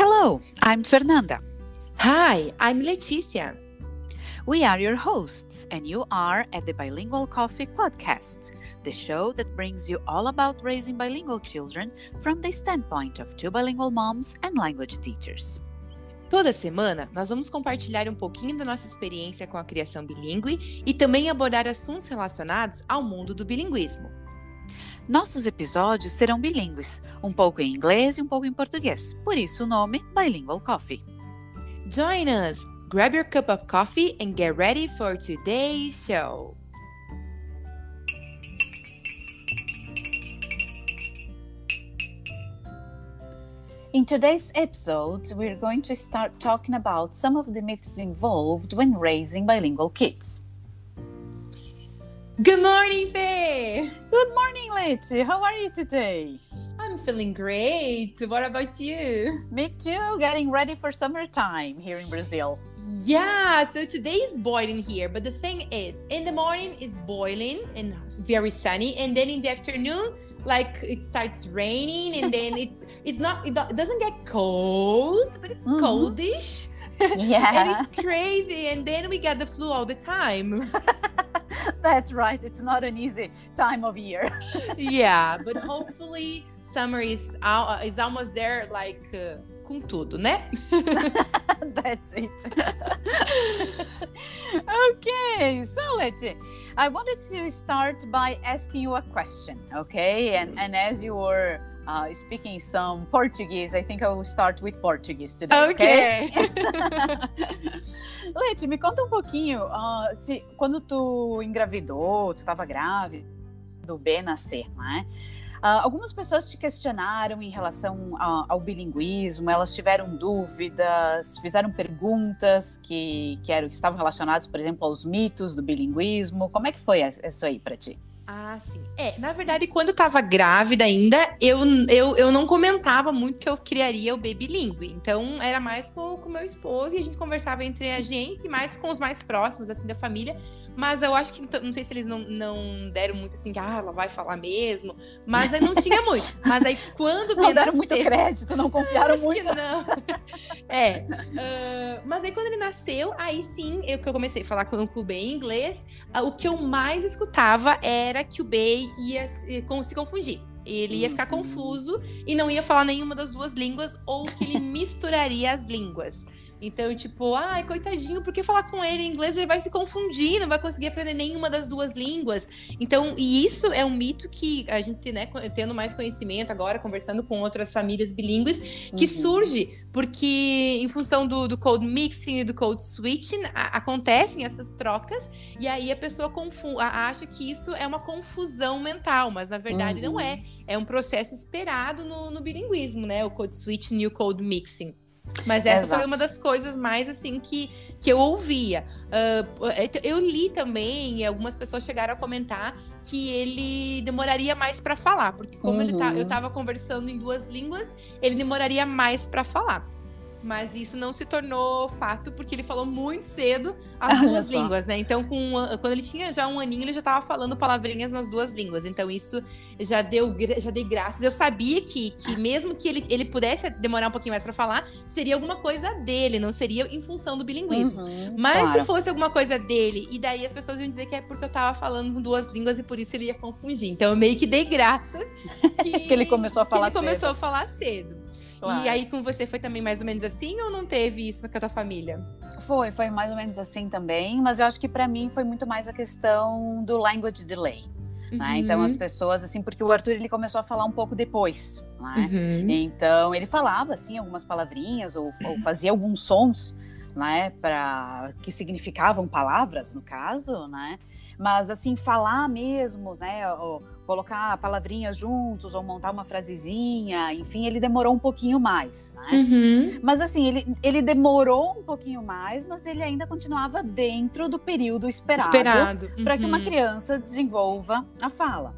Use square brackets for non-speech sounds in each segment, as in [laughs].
Hello, I'm Fernanda. Hi, I'm Leticia. We are your hosts, and you are at the Bilingual Coffee Podcast, the show that brings you all about raising bilingual children from the standpoint of two bilingual moms and language teachers. Toda semana, nós vamos compartilhar um pouquinho da nossa experiência com a criação bilíngue e também abordar assuntos relacionados ao mundo do bilinguismo. Nossos episódios serão bilíngues, um pouco em inglês e um pouco em português, por isso o nome Bilingual Coffee. Join us! Grab your cup of coffee and get ready for today's show! In today's episode, we're going to start talking about some of the myths involved when raising bilingual kids. Good morning, Faye! Good morning, Leti. How are you today? I'm feeling great. What about you? Me too, getting ready for summertime here in Brazil. Yeah, so today is boiling here, but the thing is, in the morning it's boiling and it's very sunny, and then in the afternoon, like it starts raining, and then [laughs] it's it's not it doesn't get cold, but it's Mhm. coldish. [laughs] Yeah, and it's crazy, and then we get the flu all the time. [laughs] [laughs] that's right. It's not an easy time of year. [laughs] yeah, but hopefully summer is al- is almost there, like uh, com tudo, né? [laughs] That's it. okay, so Leti, I wanted to start by asking you a question, okay? And and as you were uh, speaking some Portuguese, I think I will start with Portuguese today. Okay. [laughs] [laughs] Leti, me conta um pouquinho, ah, se quando tu engravidou, tu estava grávida do B nascer, né? Ah, algumas pessoas te questionaram em relação a- ao bilinguismo, elas tiveram dúvidas, fizeram perguntas que, que, eram, que estavam relacionadas, por exemplo, aos mitos do bilinguismo. Como é que foi isso aí para ti? Ah, sim. É, na verdade, quando eu tava grávida ainda, eu, eu, eu não comentava muito que eu criaria o baby bilíngue. Então, era mais com o meu esposo e a gente conversava entre a gente, mais com os mais próximos, assim, da família. Mas eu acho que, então, não sei se eles não, não deram muito assim, que ah, ela vai falar mesmo. Mas aí não tinha muito. Mas aí, quando Não deram nasceu- muito crédito, não confiaram Acho muito. que não. [laughs] É. ah, mas aí quando ele nasceu, aí sim, eu que eu comecei a falar com, o B em inglês, ah, o que eu mais escutava era que o B ia se, se confundir. Ele ia ficar Uhum. confuso e não ia falar nenhuma das duas línguas, ou que ele misturaria as línguas. Então, tipo, ai, coitadinho, porque falar com ele em inglês ele vai se confundir, não vai conseguir aprender nenhuma das duas línguas. Então, e isso é um mito que a gente, né, tendo mais conhecimento agora, conversando com outras famílias bilíngues, que Uhum. surge porque, em função do, do code mixing e do code switching, a- acontecem essas trocas, e aí a pessoa confu- acha que isso é uma confusão mental, mas na verdade não Uhum. é. É um processo esperado no, no bilinguismo, né? O code switching e o code mixing. Mas essa Exato. foi uma das coisas mais assim que, que eu ouvia. Ah, eu li também, e algumas pessoas chegaram a comentar que ele demoraria mais para falar, porque como ele tá, Uhum. eu tava conversando em duas línguas, ele demoraria mais para falar. Mas isso não se tornou fato porque ele falou muito cedo as duas línguas, né? Então, com an- quando ele tinha já um aninho, ele já tava falando palavrinhas nas duas línguas. Então, isso já deu, já dei graças. Eu sabia que, que mesmo que ele, ele pudesse demorar um pouquinho mais para falar, seria alguma coisa dele, não seria em função do bilinguismo. Uhum, Mas claro. se fosse alguma coisa dele, e daí as pessoas iam dizer que é porque eu tava falando com duas línguas e por isso ele ia confundir. Então eu meio que dei graças [laughs] que, Que ele começou a falar ele começou a falar cedo. Claro. E aí com você foi também mais ou menos assim ou não teve isso com a tua família? Foi, foi mais ou menos assim também, mas eu acho que para mim foi muito mais a questão do language delay, né? Então Uhum. as pessoas assim, porque o Arthur ele começou a falar um pouco depois, né? Uhum. Então ele falava assim algumas palavrinhas ou, ou fazia alguns sons, né, para que significavam palavras no caso, né? Mas assim falar mesmo, né, ou colocar palavrinhas juntos ou montar uma frasezinha, enfim, ele demorou um pouquinho mais, né? Uhum. Mas assim, ele, ele demorou um pouquinho mais, mas ele ainda continuava dentro do período esperado, Esperado. para que uma Uhum. criança desenvolva a fala.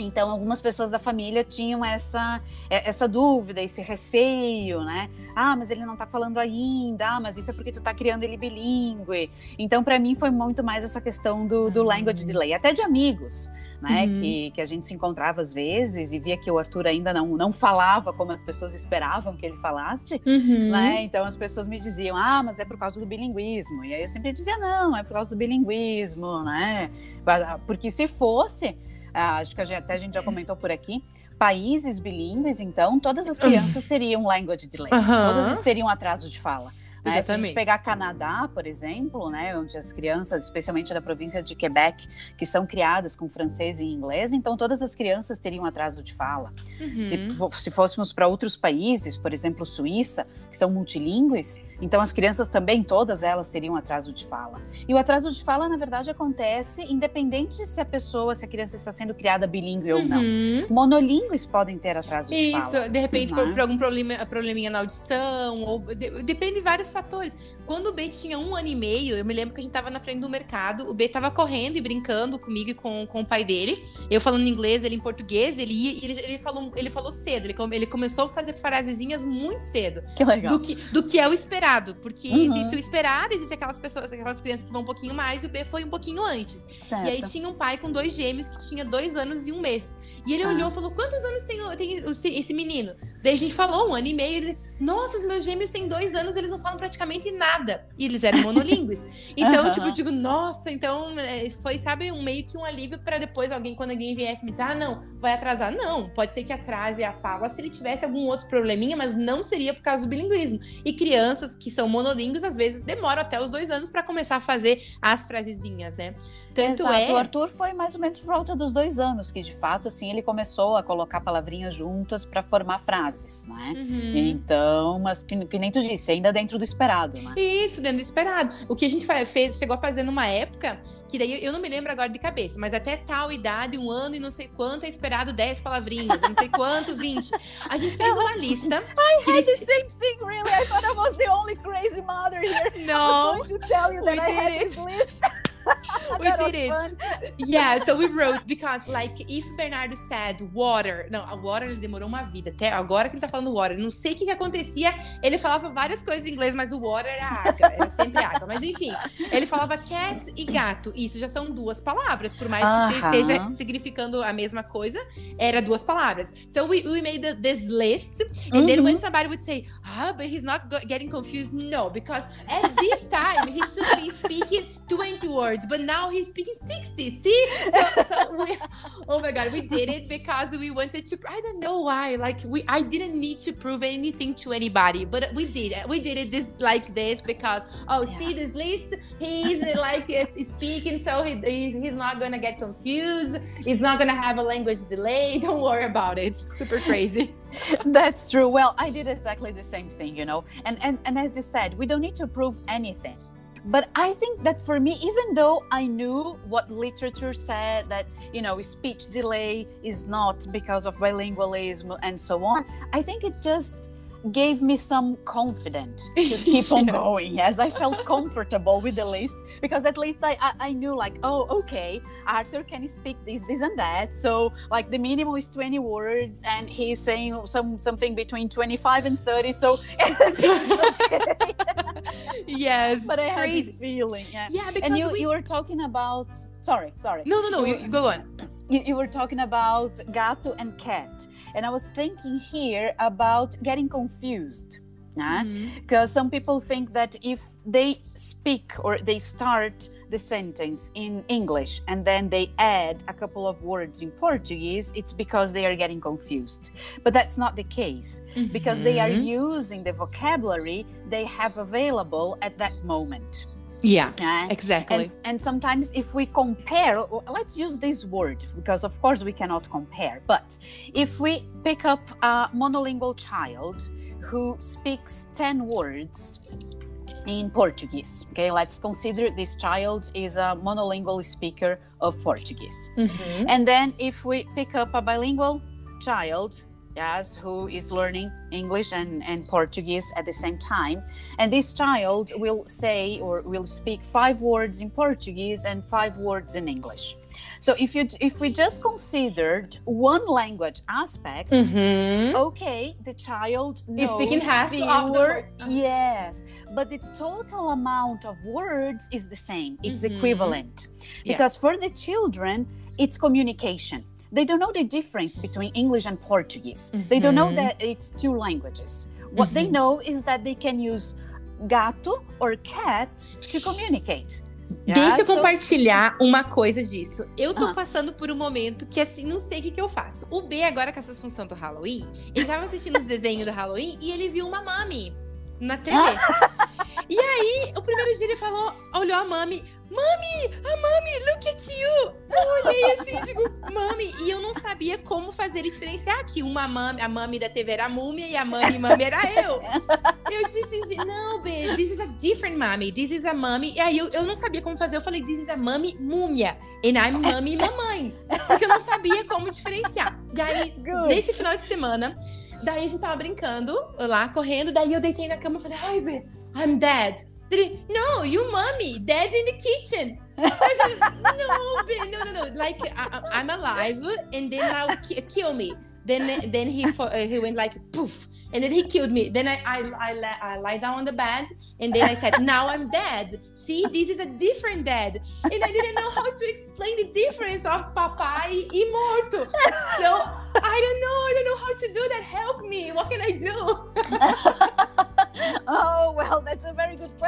Então, algumas pessoas da família tinham essa, é, essa dúvida, esse receio, né? Ah, mas ele não tá falando ainda, ah, mas isso é porque tu tá criando ele bilíngue. Então, para mim, foi muito mais essa questão do, do language delay, até de amigos, né? Uhum. Que, que a gente se encontrava às vezes e via que o Arthur ainda não, não falava como as pessoas esperavam que ele falasse, uhum. né? Então, as pessoas me diziam, ah, mas é por causa do bilinguismo. E aí eu sempre dizia, não, é por causa do bilinguismo, né? Porque se fosse ah, acho que a gente, até a gente já comentou por aqui, países bilíngues, então, todas as crianças teriam language delay, uhum. todas teriam atraso de fala. Né? Se a gente pegar Canadá, por exemplo, né, onde as crianças, especialmente da província de Quebec, que são criadas com francês e inglês, então todas as crianças teriam atraso de fala. Uhum. Se, se fôssemos para outros países, por exemplo, Suíça, que são multilingües, então, as crianças também, todas elas teriam atraso de fala. E o atraso de fala, na verdade, acontece independente se a pessoa, se a criança está sendo criada bilíngue ou não. Uhum. Monolíngues podem ter atraso de Isso, fala. Isso, de repente, uhum. por, algum problema, probleminha na audição, ou de, depende de vários fatores. Quando o B tinha um ano e meio, eu me lembro que a gente estava na frente do mercado, o B estava correndo e brincando comigo e com, com o pai dele. Eu falando inglês, ele em português, ele ia, ele, ele, falou, ele falou cedo, ele, ele começou a fazer frasezinhas muito cedo. Que legal. Do que, do que é o esperado, porque uhum. existe o esperado, existe aquelas pessoas, aquelas crianças que vão um pouquinho mais, e o B foi um pouquinho antes. Certo. E aí tinha um pai com dois gêmeos que tinha dois anos e um mês. E ele ah. olhou e falou: quantos anos tem, tem esse menino? Daí a gente falou, um ano e meio. Ele, Nossa, os meus gêmeos têm dois anos, eles não falam praticamente nada. E eles eram monolíngues. [laughs] Então, uhum. tipo, eu digo, nossa, então é, foi, sabe, um meio que um alívio para depois alguém, quando alguém viesse me dizer, ah, não, vai atrasar. Não, pode ser que atrase a fala se ele tivesse algum outro probleminha, mas não seria por causa do bilinguismo. E crianças que são monolíngues, às vezes, demoram até os dois anos para começar a fazer as frasezinhas, né? Tanto Exato. é. O Arthur foi mais ou menos por volta dos dois anos, que de fato, assim, ele começou a colocar palavrinhas juntas para formar frases né? Uhum. Então, mas que, que, nem tu disse, ainda dentro do esperado, né? Isso, dentro do esperado. O que a gente fez, chegou a fazer numa época, que daí eu não me lembro agora de cabeça, mas até tal idade, um ano e não sei quanto, é esperado 10 palavrinhas, não sei quanto, 20. A gente fez [laughs] uma lista. I had the same thing, really. I thought I was the only crazy mother here. No. I'm going to tell you that I had this list. [laughs] we did it. Yeah, so we wrote because like if Bernardo said water, não, a water ele demorou uma vida até agora que ele tá falando water. Não sei o que, que acontecia. Ele falava várias coisas em inglês, mas o water era água, era sempre água. Mas enfim, ele falava cat e gato. Isso já são duas palavras, por mais que uh -huh. esteja significando a mesma coisa, era duas palavras. So we, we made the, this list, and uh -huh. then when somebody would say, ah, but he's not getting confused, no, because at this time he should be speaking 20 words words, but now he's speaking 60. See? So, so [laughs] we, oh my God, we did it because we wanted to, I don't know why. Like, we, I didn't need to prove anything to anybody, but we did it. We did it this like this because, oh, yeah. see this list? He's uh, like uh, speaking, so he, he's not going to get confused. He's not going to have a language delay. [laughs] Don't worry about it. Super crazy. [laughs] That's true. Well, I did exactly the same thing, you know. And and and as you said, we don't need to prove anything. But I think that for me, even though I knew what literature said, that, you know, speech delay is not because of bilingualism and so on, I think it just gave me some confidence to [laughs] keep on yes. going as I felt comfortable with the list because at least I, I, I, knew like oh okay Arthur can speak this this and that. So like the minimum is 20 words and he's saying some something between 25 and 30 so [laughs] yes but I had this feeling yeah. Yeah because and you, we... you were talking about sorry sorry. No no no you, you go on. You, you were talking about gato and cat and I was thinking here about getting confused. Because mm-hmm. some people think that if they speak or they start the sentence in English and then they add a couple of words in Portuguese, it's because they are getting confused. But that's not the case mm-hmm. because they are mm-hmm. using the vocabulary they have available at that moment. Yeah, uh, exactly. And, and, sometimes if we compare, let's use this word because of course we cannot compare, but if we pick up a monolingual child who speaks 10 words in Portuguese, okay, let's consider this child is a monolingual speaker of Portuguese. Mm-hmm. And then if we pick up a bilingual child yes, who is learning English and, and Portuguese at the same time. And this child will say or will speak five words in Portuguese and five words in English. So if you if we just considered one language aspect, Uhum. okay, the child knows speaking half of the word. Yes, but the total amount of words is the same. It's Mhm. equivalent Yeah. because for the children, it's communication. They don't know the difference between English and Portuguese. They don't know Mhm. that it's two languages. What they Mhm. know is that they can use gato or cat to communicate. Deixa eu compartilhar uma coisa disso. Eu tô Ah. passando por um momento que, assim, não sei o que, que eu faço. O B, agora com essas funções do Halloween, ele tava assistindo os desenhos do Halloween e ele viu uma mami na TV. e aí, o primeiro dia ele falou, olhou a mami. Mami, a mami, look at you! Eu olhei assim, digo, mami, e eu não sabia como fazer ele diferenciar que uma mami, a mami da TV era a múmia e a mami mami era eu. Eu disse, assim, não, B, this is a different mommy. This is a mommy. E aí eu, eu não sabia como fazer. Eu falei, this is a mommy múmia. And I'm mommy mamãe. Porque eu não sabia como diferenciar. E aí, Good. nesse final de semana, daí a gente tava brincando lá, correndo. Daí eu deitei na cama e falei, ai, B, I'm dead. Ele, no, you mommy, dead in the kitchen. I said, [laughs] no, no, no, no. Like, I, I'm alive and then now ki- kill me. Then, then he uh, he went like poof, and then he killed me. Then I I, I, I lie down on the bed, and then I said, now I'm dead. See, this is a different dead, and I didn't know how to explain the difference of papai e morto. So I don't know, I don't know how to do that. Help me. What can I do? [laughs]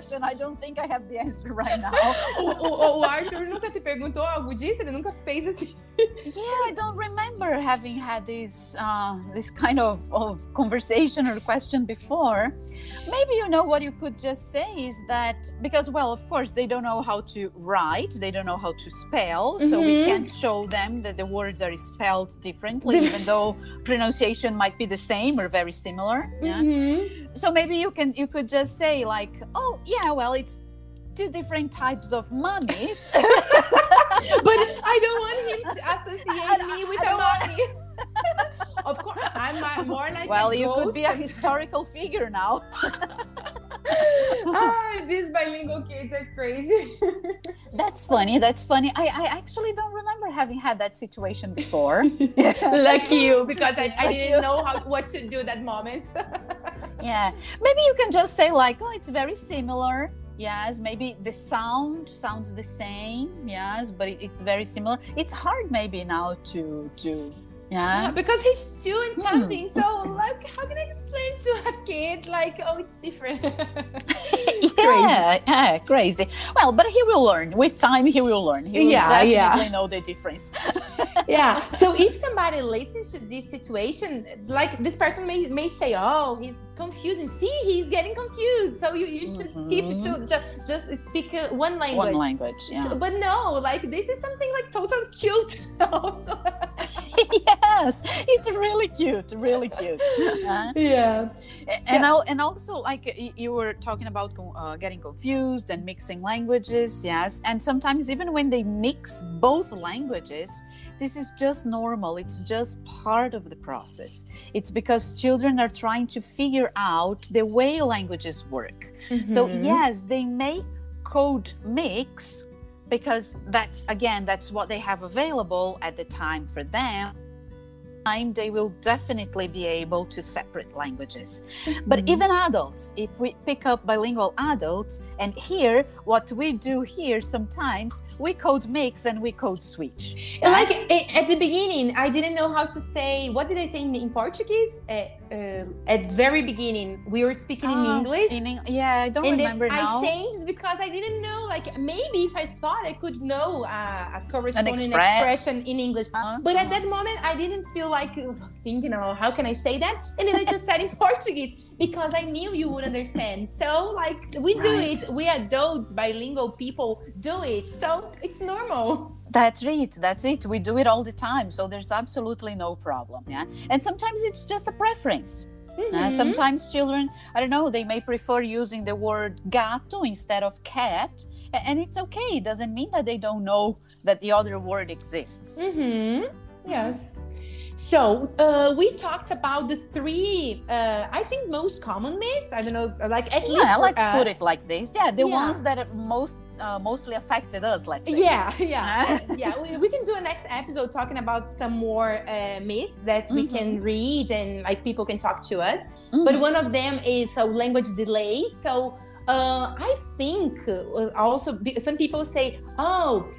question. I don't think I have the answer right now. [laughs] O, o, o Arthur nunca te perguntou algo disso? Ele nunca fez assim. yeah, I don't remember having had this uh, this kind of, of conversation or question before. Maybe you know what you could just say is that because well, of course they don't know how to write, they don't know how to spell, so we Mhm. can't show them that the words are spelled differently, [laughs] even though pronunciation might be the same or very similar. Yeah. Uhum. So maybe you can you could just say like, oh yeah, well it's two different types of mummies. [laughs] But I don't want him to associate [laughs] me with a mommy. [laughs] of course, I'm more like well, you could be a historical figure now. Ah, these bilingual kids are crazy. That's funny. That's funny. I, I actually don't remember having had that situation before. Lucky you, because I, I didn't know how what to do that moment. Yeah. Maybe you can just say like, oh, it's very similar. Yes, maybe the sound sounds the same. Yes, but it, it's very similar. It's hard maybe now to to Yeah, yeah. because he's doing Hmm. something. So, like, how can I explain to a kid, like, oh, it's different? [laughs] [laughs] Yeah, yeah, crazy. Well, but he will learn. With time, he will learn. He will Yeah, definitely yeah. know the difference. [laughs] yeah. [laughs] So if somebody listens to this situation, like this person may, may say, "Oh, he's confused," and see, he's getting confused. So you, you should Mhm. to ju- just speak uh, one language. One language. Yeah. So- but no, like this is something like total cute. [laughs] also. [laughs] yes, it's really cute. Really cute. Uh, Yeah. and al- and also like you were talking about uh, getting confused and mixing languages yes and sometimes even when they mix both languages this is just normal it's just part of the process it's because children are trying to figure out the way languages work so Mhm. yes they may code mix because that's again that's what they have available at the time for them time they will definitely be able to separate languages but Mhm. even adults if we pick up bilingual adults and here what we do here sometimes we code mix and we code switch And like at the beginning, I didn't know how to say. What did I say in, in Portuguese? Uh, uh, at very beginning, we were speaking in Ah, English. in Eng- yeah i don't and remember then now I changed because I didn't know. Like maybe if I thought I could know uh, a corresponding expre- expression in English, Uh-huh. but at that moment I didn't feel like uh, thinking, oh, how can I say that? And then I just said in [laughs] Portuguese because I knew you would understand. So like we do it. We adults, bilingual people do it. So it's normal. That's it. That's it. We do it all the time. So there's absolutely no problem. Yeah. And sometimes it's just a preference. Uh, Mhm. sometimes children, I don't know, they may prefer using the word gato instead of cat. And it's okay. It doesn't mean that they don't know that the other word exists. Mm-hmm. Yes. So uh, we talked about the three, uh, I think, most common myths. I don't know, like at least. Yeah, let's us. put it like this. Yeah, the Yeah. ones that most uh, mostly affected us. Let's say. Yeah, [laughs] yeah, [laughs] yeah. We, we can do a next episode talking about some more uh, myths that we can read and like people can talk to us. Mhm. But one of them is so language delay. So uh, I think uh, also some people say, oh,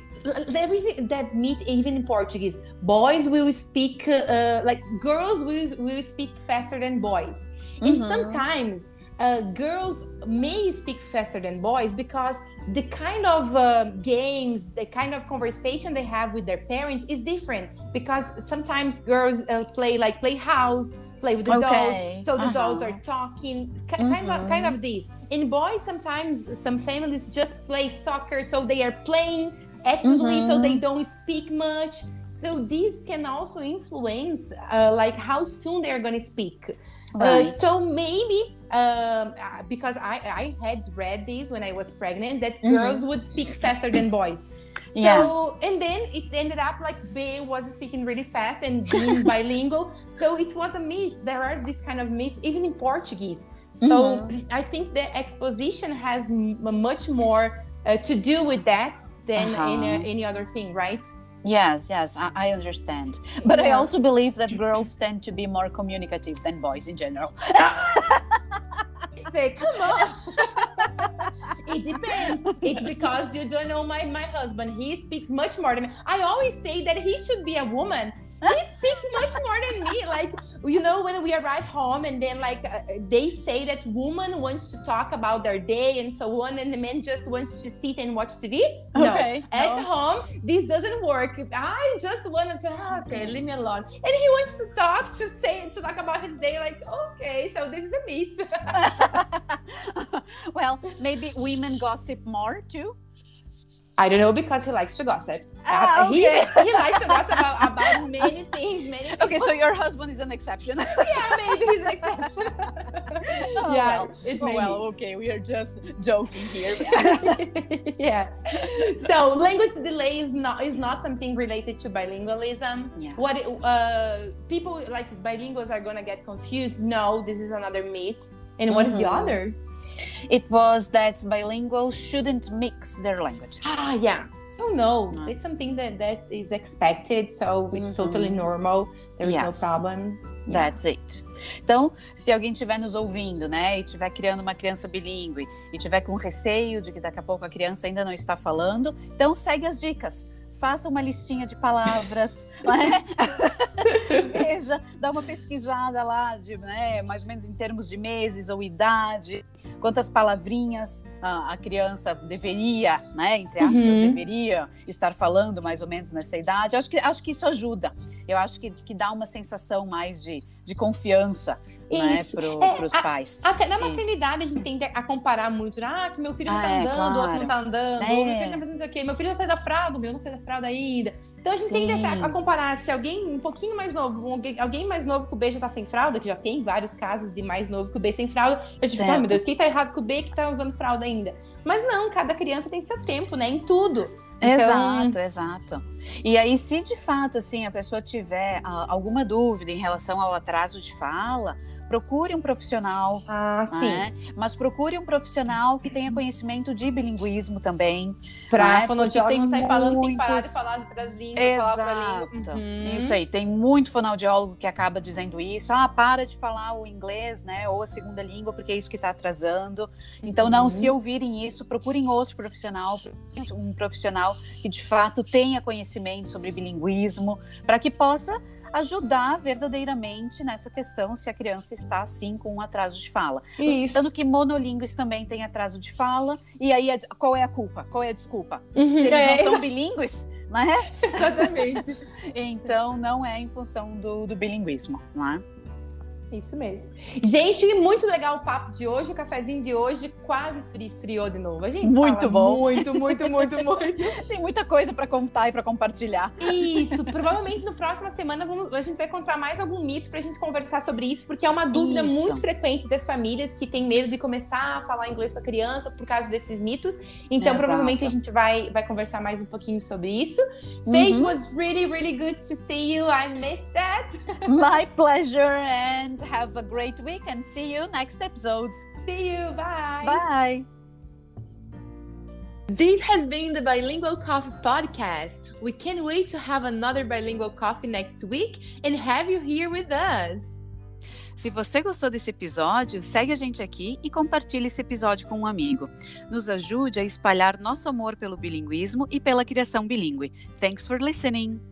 there is that myth even in Portuguese. Boys will speak uh, like girls will, will speak faster than boys. And Mhm. sometimes uh, girls may speak faster than boys because the kind of uh, games, the kind of conversation they have with their parents is different. Because sometimes girls uh, play like play house, play with the Okay, dolls, so the dolls uh-huh. are talking, ki- kind of kind of this. In boys, sometimes some families just play soccer, so they are playing actively, so Mhm. they don't speak much. So this can also influence uh, like how soon they are going to speak. Uh, so maybe um, uh, because I, I had read this when I was pregnant that Mhm. girls would speak faster than boys. So Yeah. and then it ended up like B was speaking really fast and being [laughs] bilingual. So it was a myth. There are these kind of myths even in Portuguese. So Mm-hmm. I think the exposition has m- much more uh, to do with that than Uh-huh. any, any other thing, right? Yes, yes, I, I understand. But I also believe that girls tend to be more communicative than boys in general. [laughs] Say, come on. it depends. It's because you don't know my, my husband. He speaks much more than me. I always say that he should be a woman. He speaks much more than me. Like, you know, when we arrive home and then like uh, they say that woman wants to talk about their day and so on, and the man just wants to sit and watch TV. No. Okay, At no. home, this doesn't work. I just want to, okay, leave me alone. And he wants to talk, to say, to talk about his day. Like, okay, so this is a myth. [laughs] well, maybe women gossip more too. I don't know because he likes to gossip. Ah, Uh, he, okay. [laughs] he likes to gossip about, about [laughs] many things, many Okay, so your husband is an exception. [laughs] yeah, maybe he's an exception. Oh, yeah, well. it Oh, may well, okay, we are just joking here. yes. So language delay is not is not something related to bilingualism. Yes. What it- uh, people like bilinguals are gonna get confused? No, this is another myth. And what is the Mhm. other? It was that bilinguals shouldn't mix their languages. Ah, yeah. So no, No. it's something that that is expected. So it's Mhm. totally normal. There is no problem. That's it. Então, se alguém estiver nos ouvindo, né, e estiver criando uma criança bilíngue e tiver com receio de que daqui a pouco a criança ainda não está falando, então segue as dicas. Faça uma listinha de palavras, [laughs] né? Veja, dá uma pesquisada lá de, né, mais ou menos em termos de meses ou idade, quantas palavrinhas a, a criança deveria, né, entre aspas, Uhum. deveria estar falando mais ou menos nessa idade. Acho que, acho que isso ajuda. Eu acho que, que dá uma sensação mais de, de confiança Isso. né, para É, os pais. Até na E- maternidade a gente tende a comparar muito, né? ah, que meu filho não Ah, tá é, andando, o outro não tá andando, É. meu filho tá fazendo isso aqui, meu filho já sai da fralda, meu não sai da fralda ainda. Então a gente tende Sim. a, a comparar se alguém um pouquinho mais novo, alguém, alguém mais novo que o B já tá sem fralda, que já tem vários casos de mais novo que o B sem fralda, eu Certo. ah, meu Deus, quem tá errado com o B que tá usando fralda ainda? Mas não, cada criança tem seu tempo, né? Em tudo. Então- Exato, exato. E aí, se de fato assim a pessoa tiver ah, alguma dúvida em relação ao atraso de fala, procure um profissional. Ah, sim. né? Mas procure um profissional que tenha conhecimento de bilinguismo também. Pra né? fonoaudiólogo não sair tem falando, tem que parar de muitos- falar as outras línguas, falar pra língua. Exato. Uhum. Isso aí. Tem muito fonoaudiólogo que acaba dizendo isso. Ah, para de falar o inglês, né? Ou a segunda língua, porque é isso que está atrasando. Então, não, Uhum. se ouvirem isso, procurem outro profissional, um profissional que de fato tenha conhecimento sobre bilinguismo, para que possa ajudar verdadeiramente nessa questão se a criança está assim com um atraso de fala. Isso. Tanto que monolíngues também têm atraso de fala, e aí qual é a culpa? Qual é a desculpa? Uhum. Se eles É, não são bilíngues, né? [laughs] exatamente. Então não é em função do, do bilinguismo, não é? Isso mesmo. Gente, muito legal o papo de hoje, o cafezinho de hoje quase esfriou de novo. A gente muito bom. Muito, muito, muito, [laughs] muito. Tem muita coisa para contar e para compartilhar. Isso, provavelmente na próxima semana vamos, a gente vai encontrar mais algum mito para a gente conversar sobre isso, porque é uma dúvida isso. muito frequente das famílias que têm medo de começar a falar inglês com a criança por causa desses mitos. Então, Exato. provavelmente a gente vai, vai conversar mais um pouquinho sobre isso. Uhum. Fate was really, really good to see you. I missed that. [laughs] My pleasure and have a great week and see you next episode. See you. Bye. Bye. This has been the Bilingual Coffee Podcast. We can't wait to have another Bilingual Coffee next week and have you here with us. Se você gostou desse episódio, segue a gente aqui e compartilhe esse episódio com um amigo. Nos ajude a espalhar nosso amor pelo bilinguismo e pela criação bilíngue. Thanks for listening!